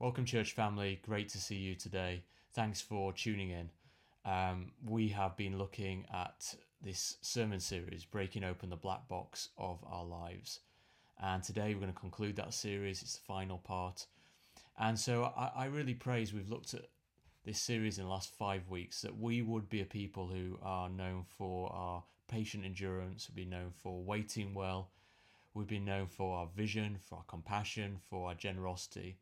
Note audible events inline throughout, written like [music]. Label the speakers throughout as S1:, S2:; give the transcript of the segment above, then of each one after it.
S1: Welcome, church family. Great to see you today. Thanks for tuning in. Um, we have been looking at this sermon series, Breaking Open the Black Box of Our Lives. And today we're going to conclude that series. It's the final part. And so I, I really praise we've looked at this series in the last five weeks that we would be a people who are known for our patient endurance, we've been known for waiting well, we've been known for our vision, for our compassion, for our generosity.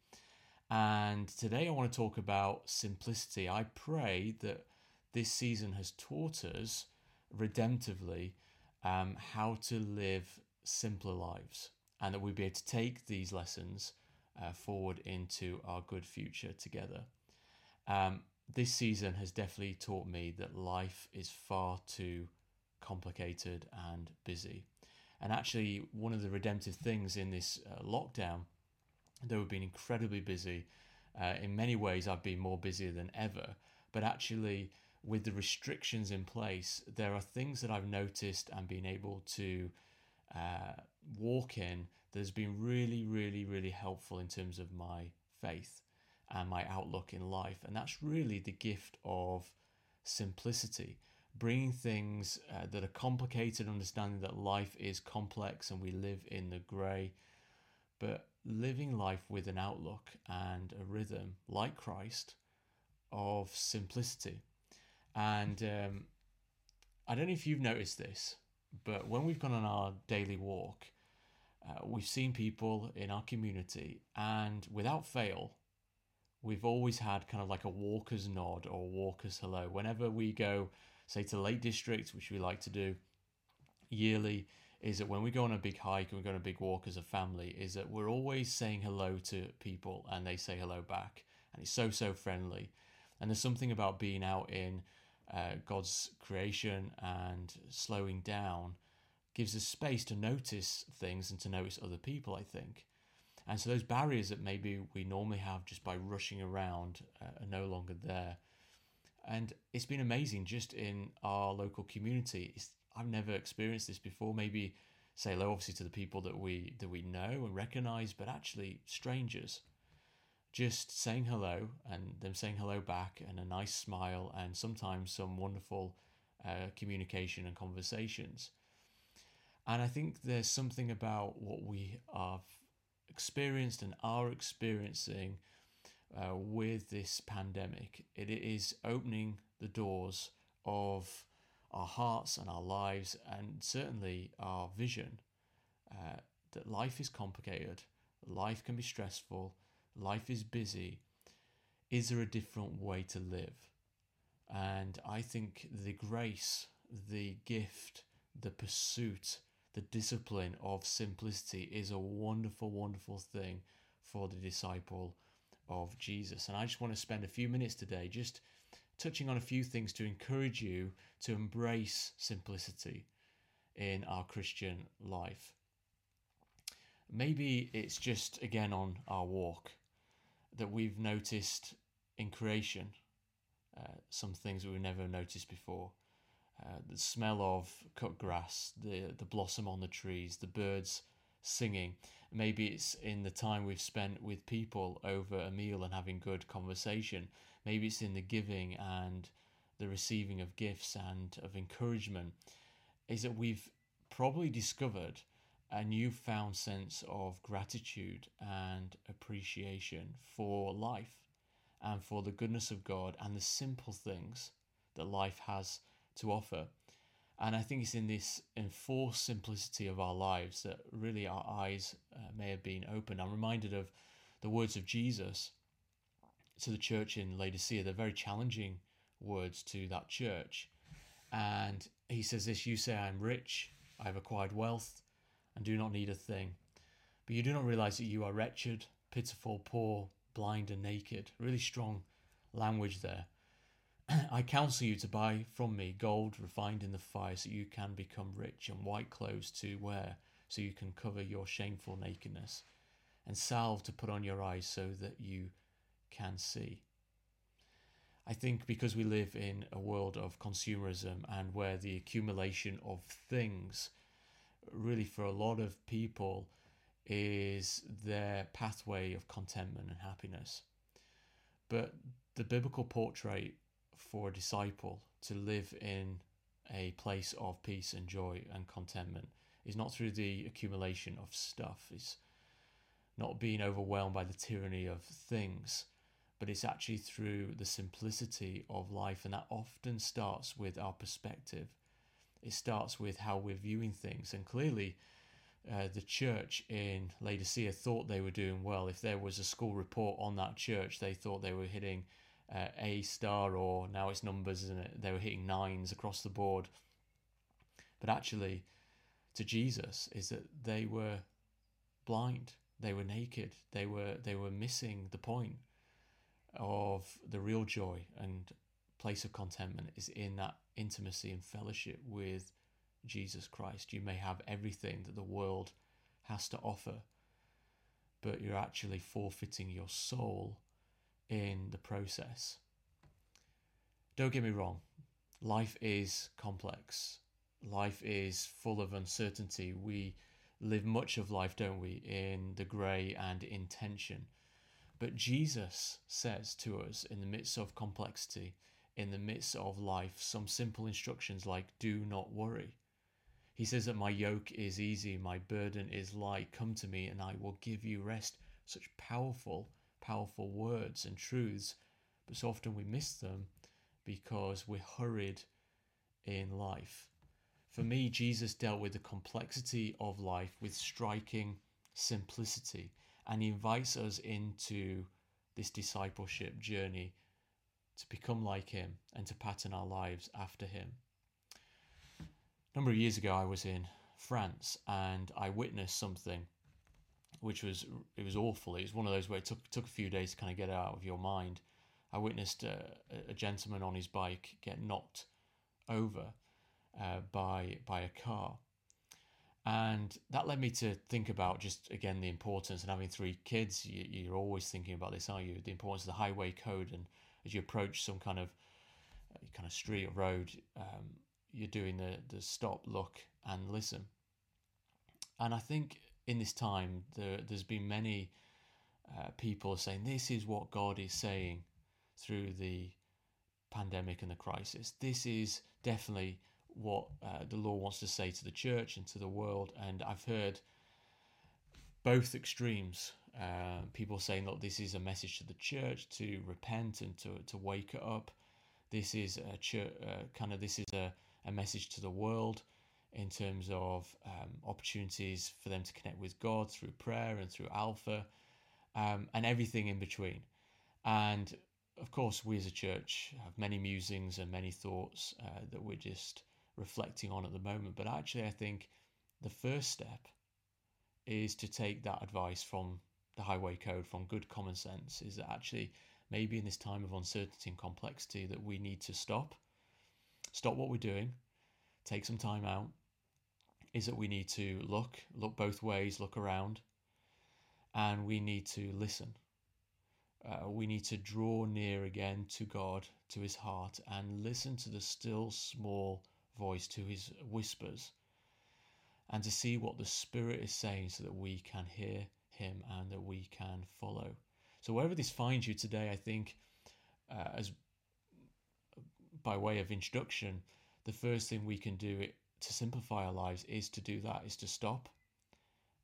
S1: And today I want to talk about simplicity. I pray that this season has taught us redemptively um, how to live simpler lives and that we'll be able to take these lessons uh, forward into our good future together. Um, this season has definitely taught me that life is far too complicated and busy. And actually, one of the redemptive things in this uh, lockdown though we've been incredibly busy. Uh, in many ways, I've been more busier than ever. But actually, with the restrictions in place, there are things that I've noticed and been able to uh, walk in that has been really, really, really helpful in terms of my faith and my outlook in life. And that's really the gift of simplicity, bringing things uh, that are complicated, understanding that life is complex and we live in the grey, but living life with an outlook and a rhythm like Christ of simplicity. And um, I don't know if you've noticed this, but when we've gone on our daily walk, uh, we've seen people in our community, and without fail, we've always had kind of like a walker's nod or walker's hello. Whenever we go, say, to Lake District, which we like to do yearly, is that when we go on a big hike and we go on a big walk as a family, is that we're always saying hello to people and they say hello back. And it's so, so friendly. And there's something about being out in uh, God's creation and slowing down gives us space to notice things and to notice other people, I think. And so those barriers that maybe we normally have just by rushing around uh, are no longer there. And it's been amazing just in our local community. It's I've never experienced this before. Maybe say hello, obviously, to the people that we that we know and recognize, but actually strangers. Just saying hello and them saying hello back, and a nice smile, and sometimes some wonderful uh, communication and conversations. And I think there's something about what we have experienced and are experiencing uh, with this pandemic. It is opening the doors of our hearts and our lives, and certainly our vision uh, that life is complicated, life can be stressful, life is busy. Is there a different way to live? And I think the grace, the gift, the pursuit, the discipline of simplicity is a wonderful, wonderful thing for the disciple of Jesus. And I just want to spend a few minutes today just touching on a few things to encourage you to embrace simplicity in our Christian life. Maybe it's just again on our walk that we've noticed in creation uh, some things that we've never noticed before. Uh, the smell of cut grass, the, the blossom on the trees, the birds singing. Maybe it's in the time we've spent with people over a meal and having good conversation. Maybe it's in the giving and the receiving of gifts and of encouragement. Is that we've probably discovered a newfound sense of gratitude and appreciation for life and for the goodness of God and the simple things that life has to offer. And I think it's in this enforced simplicity of our lives that really our eyes uh, may have been opened. I'm reminded of the words of Jesus to the church in Laodicea. They're very challenging words to that church. And he says this You say, I'm rich, I have acquired wealth, and do not need a thing. But you do not realize that you are wretched, pitiful, poor, blind, and naked. Really strong language there. [clears throat] I counsel you to buy from me gold refined in the fire so you can become rich, and white clothes to wear so you can cover your shameful nakedness, and salve to put on your eyes so that you can see. I think because we live in a world of consumerism and where the accumulation of things, really for a lot of people, is their pathway of contentment and happiness. But the biblical portrait for a disciple to live in a place of peace and joy and contentment is not through the accumulation of stuff, it's not being overwhelmed by the tyranny of things, but it's actually through the simplicity of life. And that often starts with our perspective. It starts with how we're viewing things. And clearly, uh, the church in Laodicea thought they were doing well. If there was a school report on that church, they thought they were hitting uh, A star, or now it's numbers, isn't it? They were hitting nines across the board. But actually, to Jesus, is that they were blind, they were naked, they were they were missing the point of the real joy and place of contentment is in that intimacy and fellowship with Jesus Christ. You may have everything that the world has to offer, but you're actually forfeiting your soul in the process. Don't get me wrong, life is complex. Life is full of uncertainty. We live much of life, don't we, in the grey and in tension. But Jesus says to us in the midst of complexity, in the midst of life, some simple instructions like do not worry. He says that my yoke is easy, my burden is light. Come to me and I will give you rest. Such powerful powerful words and truths, but so often we miss them because we're hurried in life. For me, Jesus dealt with the complexity of life with striking simplicity, and he invites us into this discipleship journey to become like him and to pattern our lives after him. A number of years ago, I was in France and I witnessed something which was it was awful. It was one of those where it took took a few days to kind of get out of your mind. I witnessed a, a gentleman on his bike get knocked over uh, by by a car, and that led me to think about just again the importance and having three kids. You, are always thinking about this, are you? The importance of the highway code, and as you approach some kind of uh, kind of street or road, um, you're doing the the stop, look, and listen. And I think in this time, there, there's been many uh, people saying this is what God is saying through the pandemic and the crisis. This is definitely what uh, the law wants to say to the church and to the world. And I've heard both extremes. Uh, people saying, look, this is a message to the church to repent and to, to wake up. This is a church, uh, kind of, this is a, a message to the world in terms of um, opportunities for them to connect with God through prayer and through Alpha um, and everything in between. And of course, we as a church have many musings and many thoughts uh, that we're just reflecting on at the moment. But actually, I think the first step is to take that advice from the highway code, from good common sense, is that actually maybe in this time of uncertainty and complexity that we need to stop, stop what we're doing, take some time out, is that we need to look, look both ways, look around, and we need to listen. Uh, we need to draw near again to God, to his heart, and listen to the still small voice, to his whispers, and to see what the Spirit is saying so that we can hear him and that we can follow. So, wherever this finds you today, I think, uh, as by way of introduction, the first thing we can do to simplify our lives is to do that, is to stop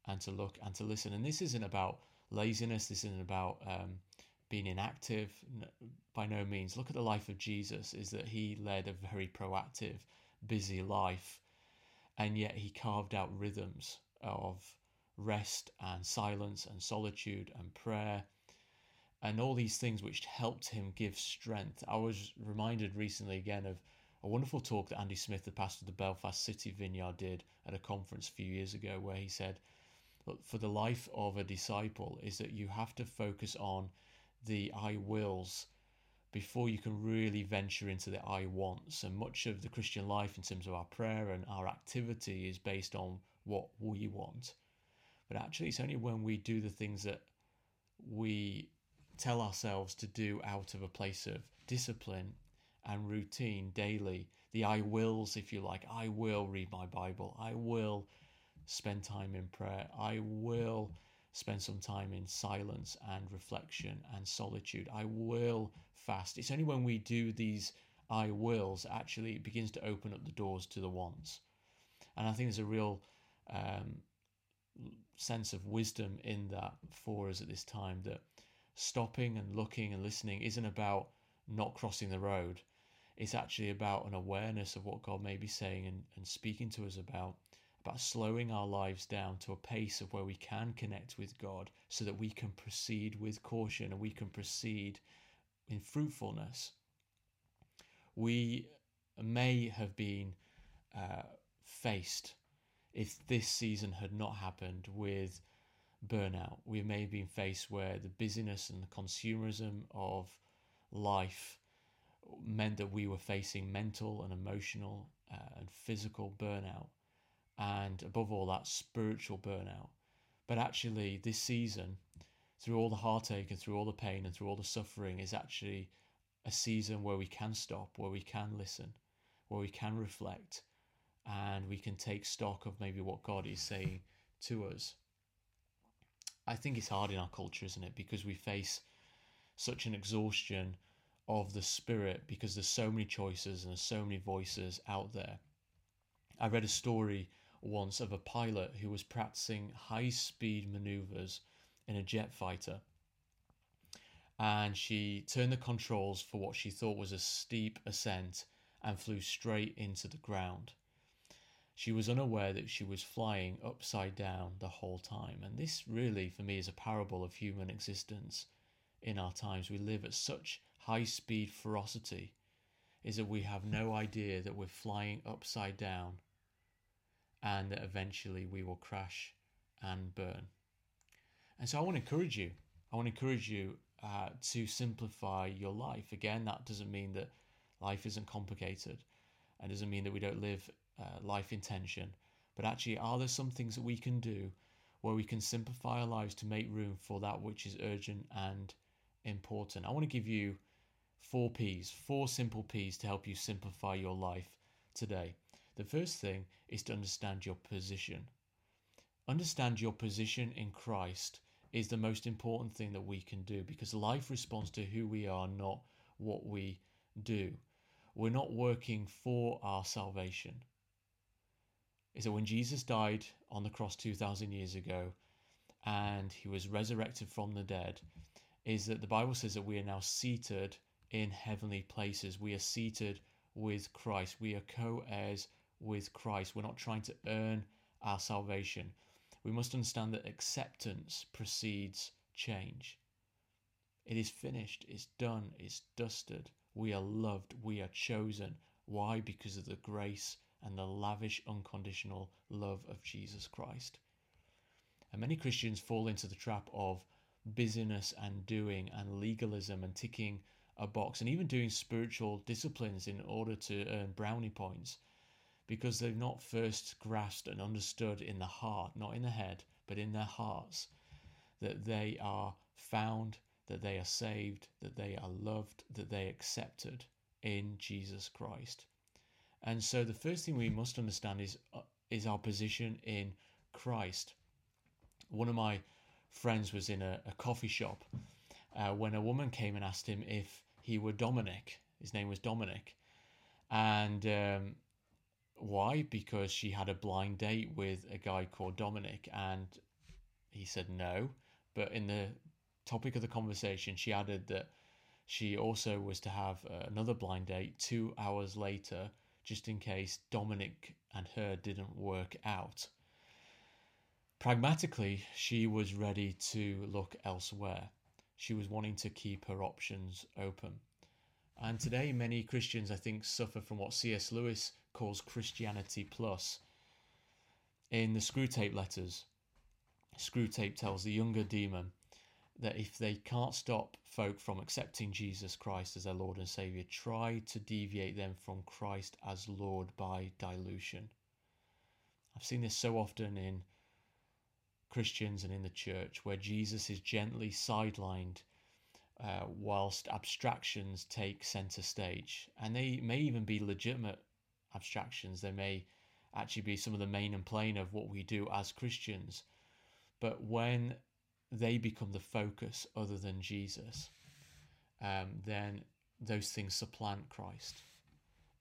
S1: and to look and to listen. And this isn't about laziness, this isn't about um, being inactive. By no means. Look at the life of Jesus, is that he led a very proactive, busy life, and yet he carved out rhythms of rest and silence and solitude and prayer and all these things which helped him give strength. I was reminded recently again of a wonderful talk that Andy Smith, the pastor of the Belfast City Vineyard, did at a conference a few years ago, where he said, Look, for the life of a disciple, is that you have to focus on the I wills before you can really venture into the I wants. And much of the Christian life, in terms of our prayer and our activity, is based on what we want. But actually, it's only when we do the things that we tell ourselves to do out of a place of discipline and routine daily. The I wills, if you like. I will read my Bible. I will spend time in prayer. I will spend some time in silence and reflection and solitude. I will fast. It's only when we do these I wills actually it begins to open up the doors to the wants. And I think there's a real um, sense of wisdom in that for us at this time that stopping and looking and listening isn't about not crossing the road. It's actually about an awareness of what God may be saying and, and speaking to us about, about slowing our lives down to a pace of where we can connect with God so that we can proceed with caution and we can proceed in fruitfulness. We may have been uh, faced if this season had not happened with burnout. We may have been faced where the busyness and the consumerism of life meant that we were facing mental and emotional uh, and physical burnout, and above all, that spiritual burnout. But actually, this season, through all the heartache and through all the pain and through all the suffering, is actually a season where we can stop, where we can listen, where we can reflect, and we can take stock of maybe what God is saying to us. I think it's hard in our culture, isn't it? Because we face such an exhaustion of the spirit because there's so many choices and there's so many voices out there. I read a story once of a pilot who was practicing high speed maneuvers in a jet fighter. And she turned the controls for what she thought was a steep ascent and flew straight into the ground. She was unaware that she was flying upside down the whole time. And this really, for me, is a parable of human existence in our times. We live at such high speed ferocity, is that we have no idea that we're flying upside down and that eventually we will crash and burn. And so I want to encourage you. I want to encourage you uh, to simplify your life. Again, that doesn't mean that life isn't complicated. and doesn't mean that we don't live uh, life intention. But actually, are there some things that we can do where we can simplify our lives to make room for that which is urgent and important? I want to give you four P's, four simple P's to help you simplify your life today. The first thing is to understand your position. Understand your position in Christ is the most important thing that we can do because life responds to who we are, not what we do. We're not working for our salvation is that when Jesus died on the cross 2,000 years ago and he was resurrected from the dead, is that the Bible says that we are now seated in heavenly places. We are seated with Christ. We are co heirs with Christ. We're not trying to earn our salvation. We must understand that acceptance precedes change. It is finished, it's done, it's dusted. We are loved, we are chosen. Why? Because of the grace and the lavish, unconditional love of Jesus Christ. And many Christians fall into the trap of busyness and doing and legalism and ticking a box and even doing spiritual disciplines in order to earn brownie points because they've not first grasped and understood in the heart, not in the head, but in their hearts, that they are found, that they are saved, that they are loved, that they are accepted in Jesus Christ. And so the first thing we must understand is uh, is our position in Christ. One of my friends was in a, a coffee shop uh, when a woman came and asked him if he were Dominic. His name was Dominic, and um, why? Because she had a blind date with a guy called Dominic, and he said no. But in the topic of the conversation, she added that she also was to have uh, another blind date two hours later just in case Dominic and her didn't work out. Pragmatically, she was ready to look elsewhere. She was wanting to keep her options open. And today, many Christians, I think, suffer from what C.S. Lewis calls Christianity plus. In the Screwtape letters, Screwtape tells the younger demon that if they can't stop folk from accepting Jesus Christ as their Lord and Savior, try to deviate them from Christ as Lord by dilution. I've seen this so often in Christians and in the church where Jesus is gently sidelined uh, whilst abstractions take center stage. And they may even be legitimate abstractions. They may actually be some of the main and plain of what we do as Christians. But when they become the focus other than Jesus, um, then those things supplant Christ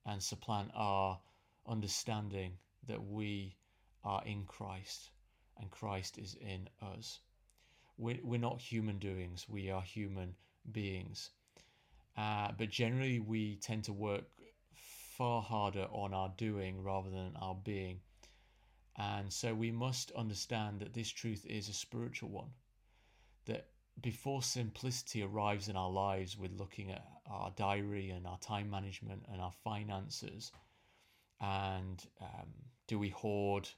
S1: and supplant our understanding that we are in Christ and Christ is in us. We're, we're not human doings, we are human beings. Uh, but generally, we tend to work far harder on our doing rather than our being. And so we must understand that this truth is a spiritual one. That before simplicity arrives in our lives with looking at our diary and our time management and our finances, and um, do we hoard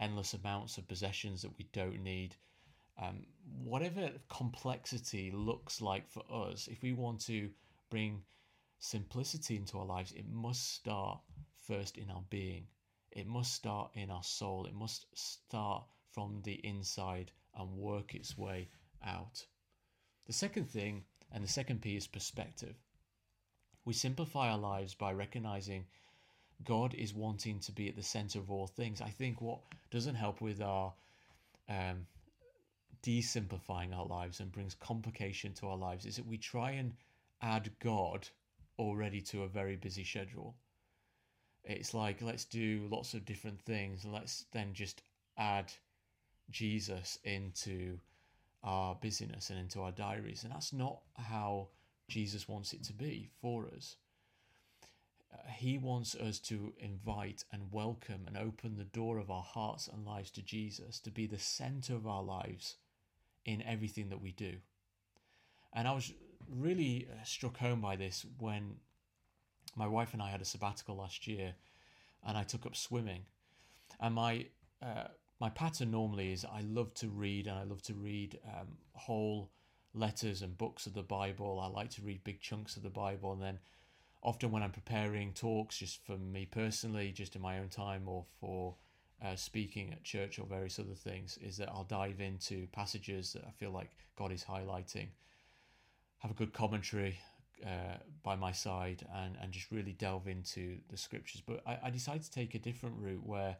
S1: endless amounts of possessions that we don't need? Um, whatever complexity looks like for us, if we want to bring simplicity into our lives, it must start first in our being. It must start in our soul. It must start from the inside and work its way out. The second thing, and the second P, is perspective. We simplify our lives by recognizing God is wanting to be at the center of all things. I think what doesn't help with our um, desimplifying our lives and brings complication to our lives is that we try and add God already to a very busy schedule. It's like, let's do lots of different things and let's then just add Jesus into our busyness and into our diaries. And that's not how Jesus wants it to be for us. Uh, he wants us to invite and welcome and open the door of our hearts and lives to Jesus, to be the center of our lives in everything that we do. And I was really uh, struck home by this when my wife and I had a sabbatical last year, and I took up swimming. And my uh, my pattern normally is I love to read, and I love to read um, whole letters and books of the Bible. I like to read big chunks of the Bible, and then often when I'm preparing talks, just for me personally, just in my own time, or for uh, speaking at church or various other things, is that I'll dive into passages that I feel like God is highlighting have a good commentary uh, by my side and, and just really delve into the scriptures. But I, I decided to take a different route where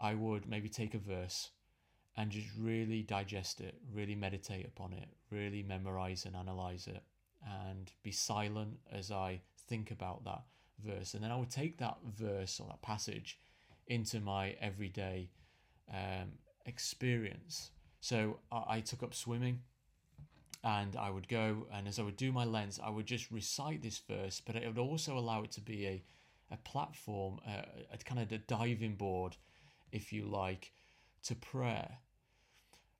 S1: I would maybe take a verse and just really digest it, really meditate upon it, really memorize and analyze it, and be silent as I think about that verse. And then I would take that verse or that passage into my everyday um, experience. So I, I took up swimming and I would go and as I would do my lens, I would just recite this verse, but it would also allow it to be a, a platform, a, a kind of a diving board, if you like, to prayer.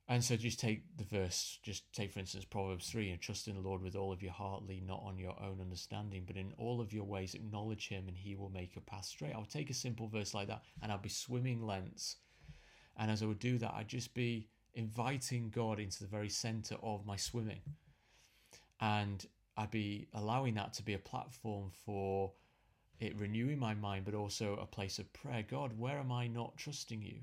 S1: And so just take the verse, just take for instance Proverbs 3 and trust in the Lord with all of your heart, lean not on your own understanding, but in all of your ways acknowledge him and he will make your path straight. I would take a simple verse like that and I'd be swimming lens. And as I would do that, I'd just be inviting God into the very center of my swimming. And I'd be allowing that to be a platform for it renewing my mind, but also a place of prayer. God, where am I not trusting you?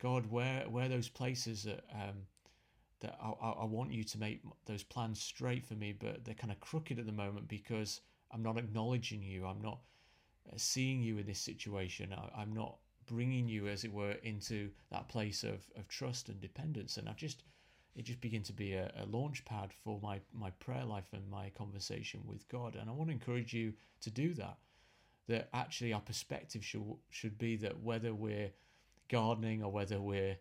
S1: God, where where those places that um, that I, I want you to make those plans straight for me, but they're kind of crooked at the moment because I'm not acknowledging you. I'm not uh, seeing you in this situation. I, I'm not bringing you, as it were, into that place of, of trust and dependence. And I just, it just began to be a, a launch pad for my, my prayer life and my conversation with God. And I want to encourage you to do that. That actually our perspective should should be that whether we're gardening or whether we're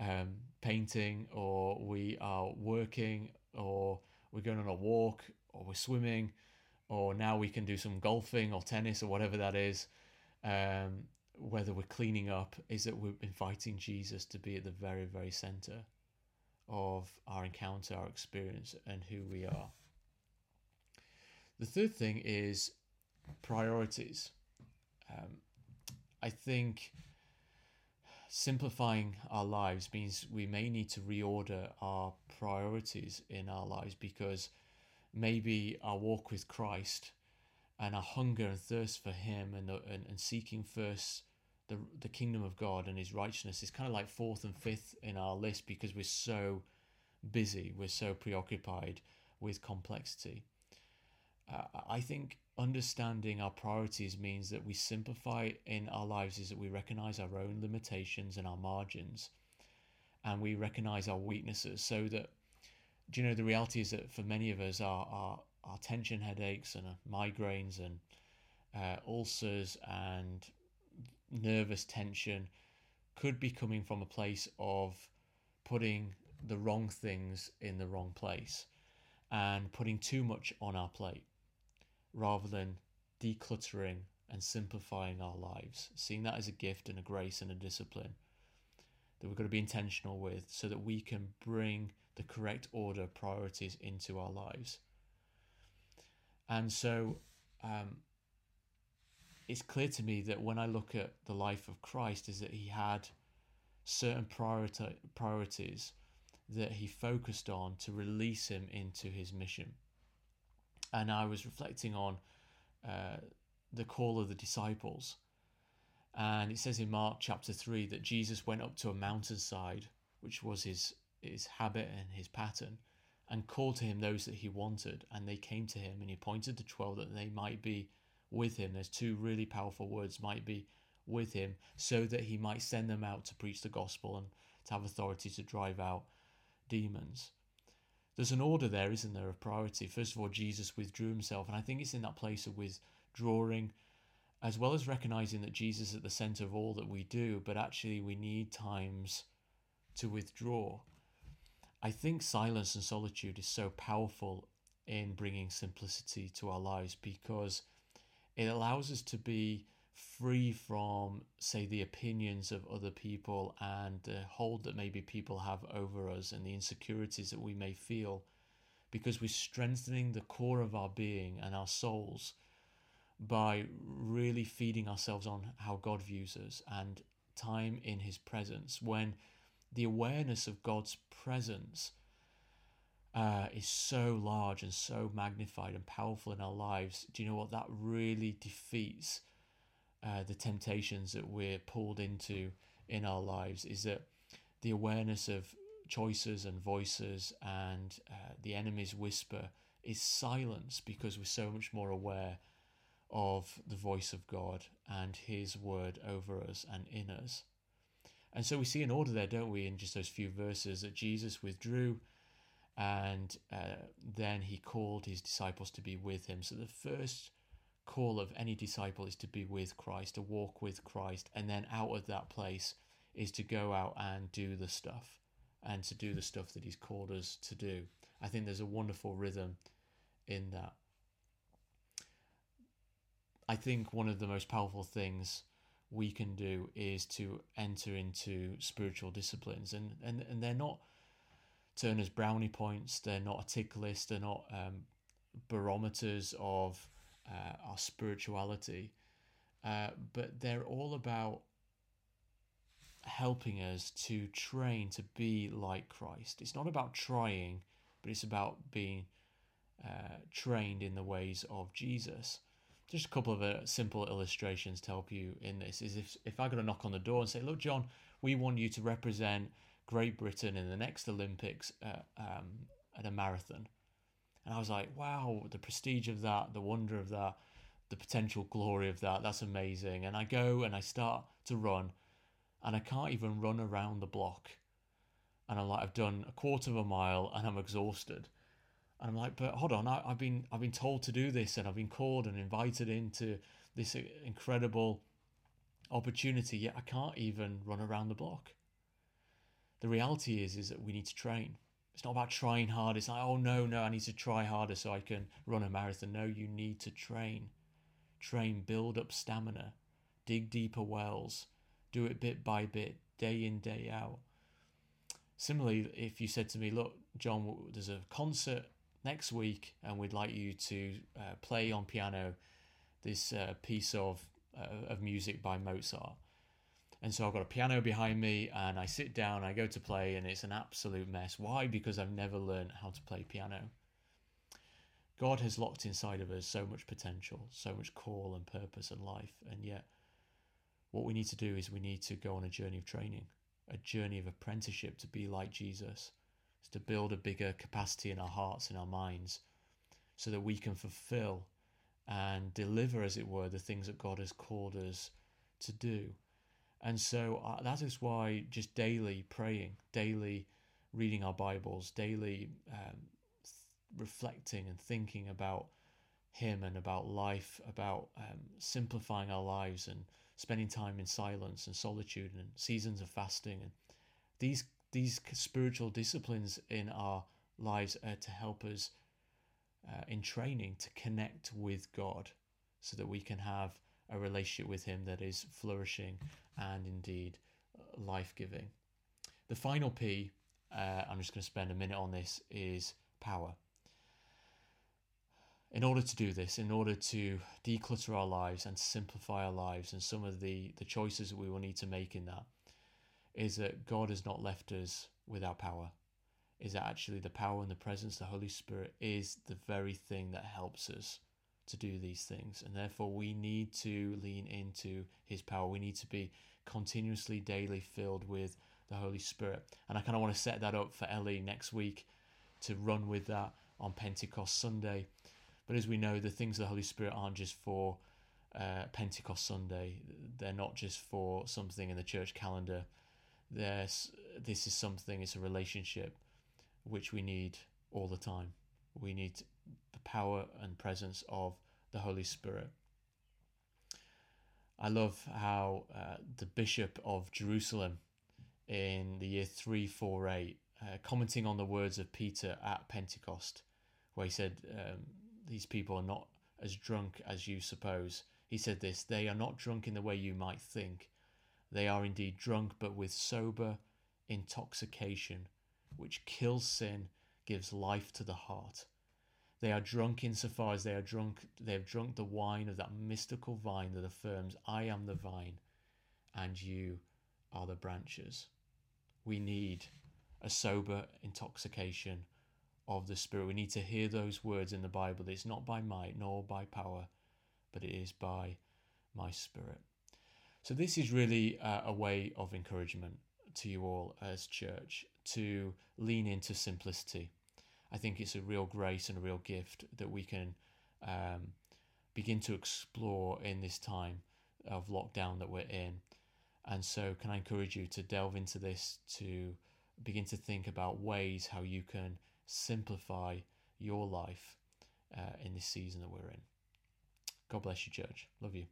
S1: um, painting or we are working or we're going on a walk or we're swimming or now we can do some golfing or tennis or whatever that is um, whether we're cleaning up is that we're inviting Jesus to be at the very, very center of our encounter, our experience, and who we are. The third thing is priorities. Um, I think simplifying our lives means we may need to reorder our priorities in our lives because maybe our walk with Christ and our hunger and thirst for Him and, and, and seeking first the, the kingdom of God and His righteousness is kind of like fourth and fifth in our list because we're so busy, we're so preoccupied with complexity. uh, I think understanding our priorities means that we simplify in our lives is that we recognize our own limitations and our margins and we recognize our weaknesses so that do you know the reality is that for many of us our our, our tension headaches and migraines and uh, ulcers and nervous tension could be coming from a place of putting the wrong things in the wrong place and putting too much on our plate rather than decluttering and simplifying our lives, seeing that as a gift and a grace and a discipline that we've got to be intentional with so that we can bring the correct order priorities into our lives. And so um, it's clear to me that when I look at the life of Christ, is that he had certain priority, priorities that he focused on to release him into his mission. And I was reflecting on uh, the call of the disciples. And it says in Mark chapter 3 that Jesus went up to a mountainside, which was his, his habit and his pattern, and called to him those that he wanted. And they came to him, and he appointed the 12 that they might be with him. There's two really powerful words might be with him, so that he might send them out to preach the gospel and to have authority to drive out demons. There's an order there, isn't there, of priority. First of all, Jesus withdrew himself, and I think it's in that place of withdrawing, as well as recognizing that Jesus is at the center of all that we do, but actually we need times to withdraw. I think silence and solitude is so powerful in bringing simplicity to our lives because it allows us to be free from, say, the opinions of other people and the hold that maybe people have over us and the insecurities that we may feel, because we're strengthening the core of our being and our souls by really feeding ourselves on how God views us and time in His presence. When the awareness of God's presence uh, is so large and so magnified and powerful in our lives, do you know what? That really defeats uh, the temptations that we're pulled into in our lives is that the awareness of choices and voices and uh, the enemy's whisper is silence because we're so much more aware of the voice of God and his word over us and in us. And so we see an order there, don't we, in just those few verses that Jesus withdrew and uh, then he called his disciples to be with him. So the first call of any disciple is to be with Christ, to walk with Christ, and then out of that place is to go out and do the stuff and to do the stuff that He's called us to do. I think there's a wonderful rhythm in that. I think one of the most powerful things we can do is to enter into spiritual disciplines, and, and, and they're not Turner's brownie points, they're not a tick list, they're not um, barometers of uh, our spirituality, uh, but they're all about helping us to train to be like Christ. It's not about trying, but it's about being uh, trained in the ways of Jesus. Just a couple of uh, simple illustrations to help you in this is if if I got to knock on the door and say, "Look, John, we want you to represent Great Britain in the next Olympics uh, um, at a marathon," And I was like, wow, the prestige of that, the wonder of that, the potential glory of that, that's amazing. And I go and I start to run, and I can't even run around the block. And I'm like, I've done a quarter of a mile and I'm exhausted. And I'm like, but hold on, I, have been I've been told to do this, and I've been called and invited into this incredible opportunity, yet I can't even run around the block. The reality is, is that we need to train. It's not about trying hard. It's like, oh no, no, I need to try harder so I can run a marathon. No, you need to train. Train, build up stamina, dig deeper wells, do it bit by bit, day in, day out. Similarly, if you said to me, look, John, there's a concert next week and we'd like you to uh, play on piano this uh, piece of, uh, of music by Mozart and so I've got a piano behind me and I sit down, I go to play, and it's an absolute mess. Why? Because I've never learned how to play piano. God has locked inside of us so much potential, so much call and purpose and life. And yet, what we need to do is we need to go on a journey of training, a journey of apprenticeship to be like Jesus, to build a bigger capacity in our hearts, in our minds, so that we can fulfill and deliver, as it were, the things that God has called us to do. And so uh, that is why just daily praying, daily reading our Bibles, daily um, th- reflecting and thinking about Him and about life, about um, simplifying our lives and spending time in silence and solitude and seasons of fasting and these these spiritual disciplines in our lives are to help us uh, in training to connect with God so that we can have a relationship with Him that is flourishing and indeed uh, life giving. The final P, uh, I'm just going to spend a minute on this, is power. In order to do this, in order to declutter our lives and simplify our lives, and some of the, the choices that we will need to make in that, is that God has not left us without power. Is that actually the power and the presence, of the Holy Spirit, is the very thing that helps us to do these things. And therefore, we need to lean into His power. We need to be continuously, daily filled with the Holy Spirit. And I kind of want to set that up for Ellie next week to run with that on Pentecost Sunday. But as we know, the things of the Holy Spirit aren't just for uh, Pentecost Sunday, they're not just for something in the church calendar. There's, this is something, it's a relationship which we need all the time. We need the power and presence of the Holy Spirit. I love how uh, the Bishop of Jerusalem in the year 348, uh, commenting on the words of Peter at Pentecost, where he said, um, These people are not as drunk as you suppose. He said this They are not drunk in the way you might think. They are indeed drunk, but with sober intoxication, which kills sin, gives life to the heart. They are drunk insofar as they are drunk, they have drunk the wine of that mystical vine that affirms, I am the vine and you are the branches. We need a sober intoxication of the Spirit. We need to hear those words in the Bible. It's not by might nor by power, but it is by my Spirit. So, this is really a way of encouragement to you all as church to lean into simplicity. I think it's a real grace and a real gift that we can um, begin to explore in this time of lockdown that we're in. And so, can I encourage you to delve into this, to begin to think about ways how you can simplify your life uh, in this season that we're in? God bless you, church. Love you.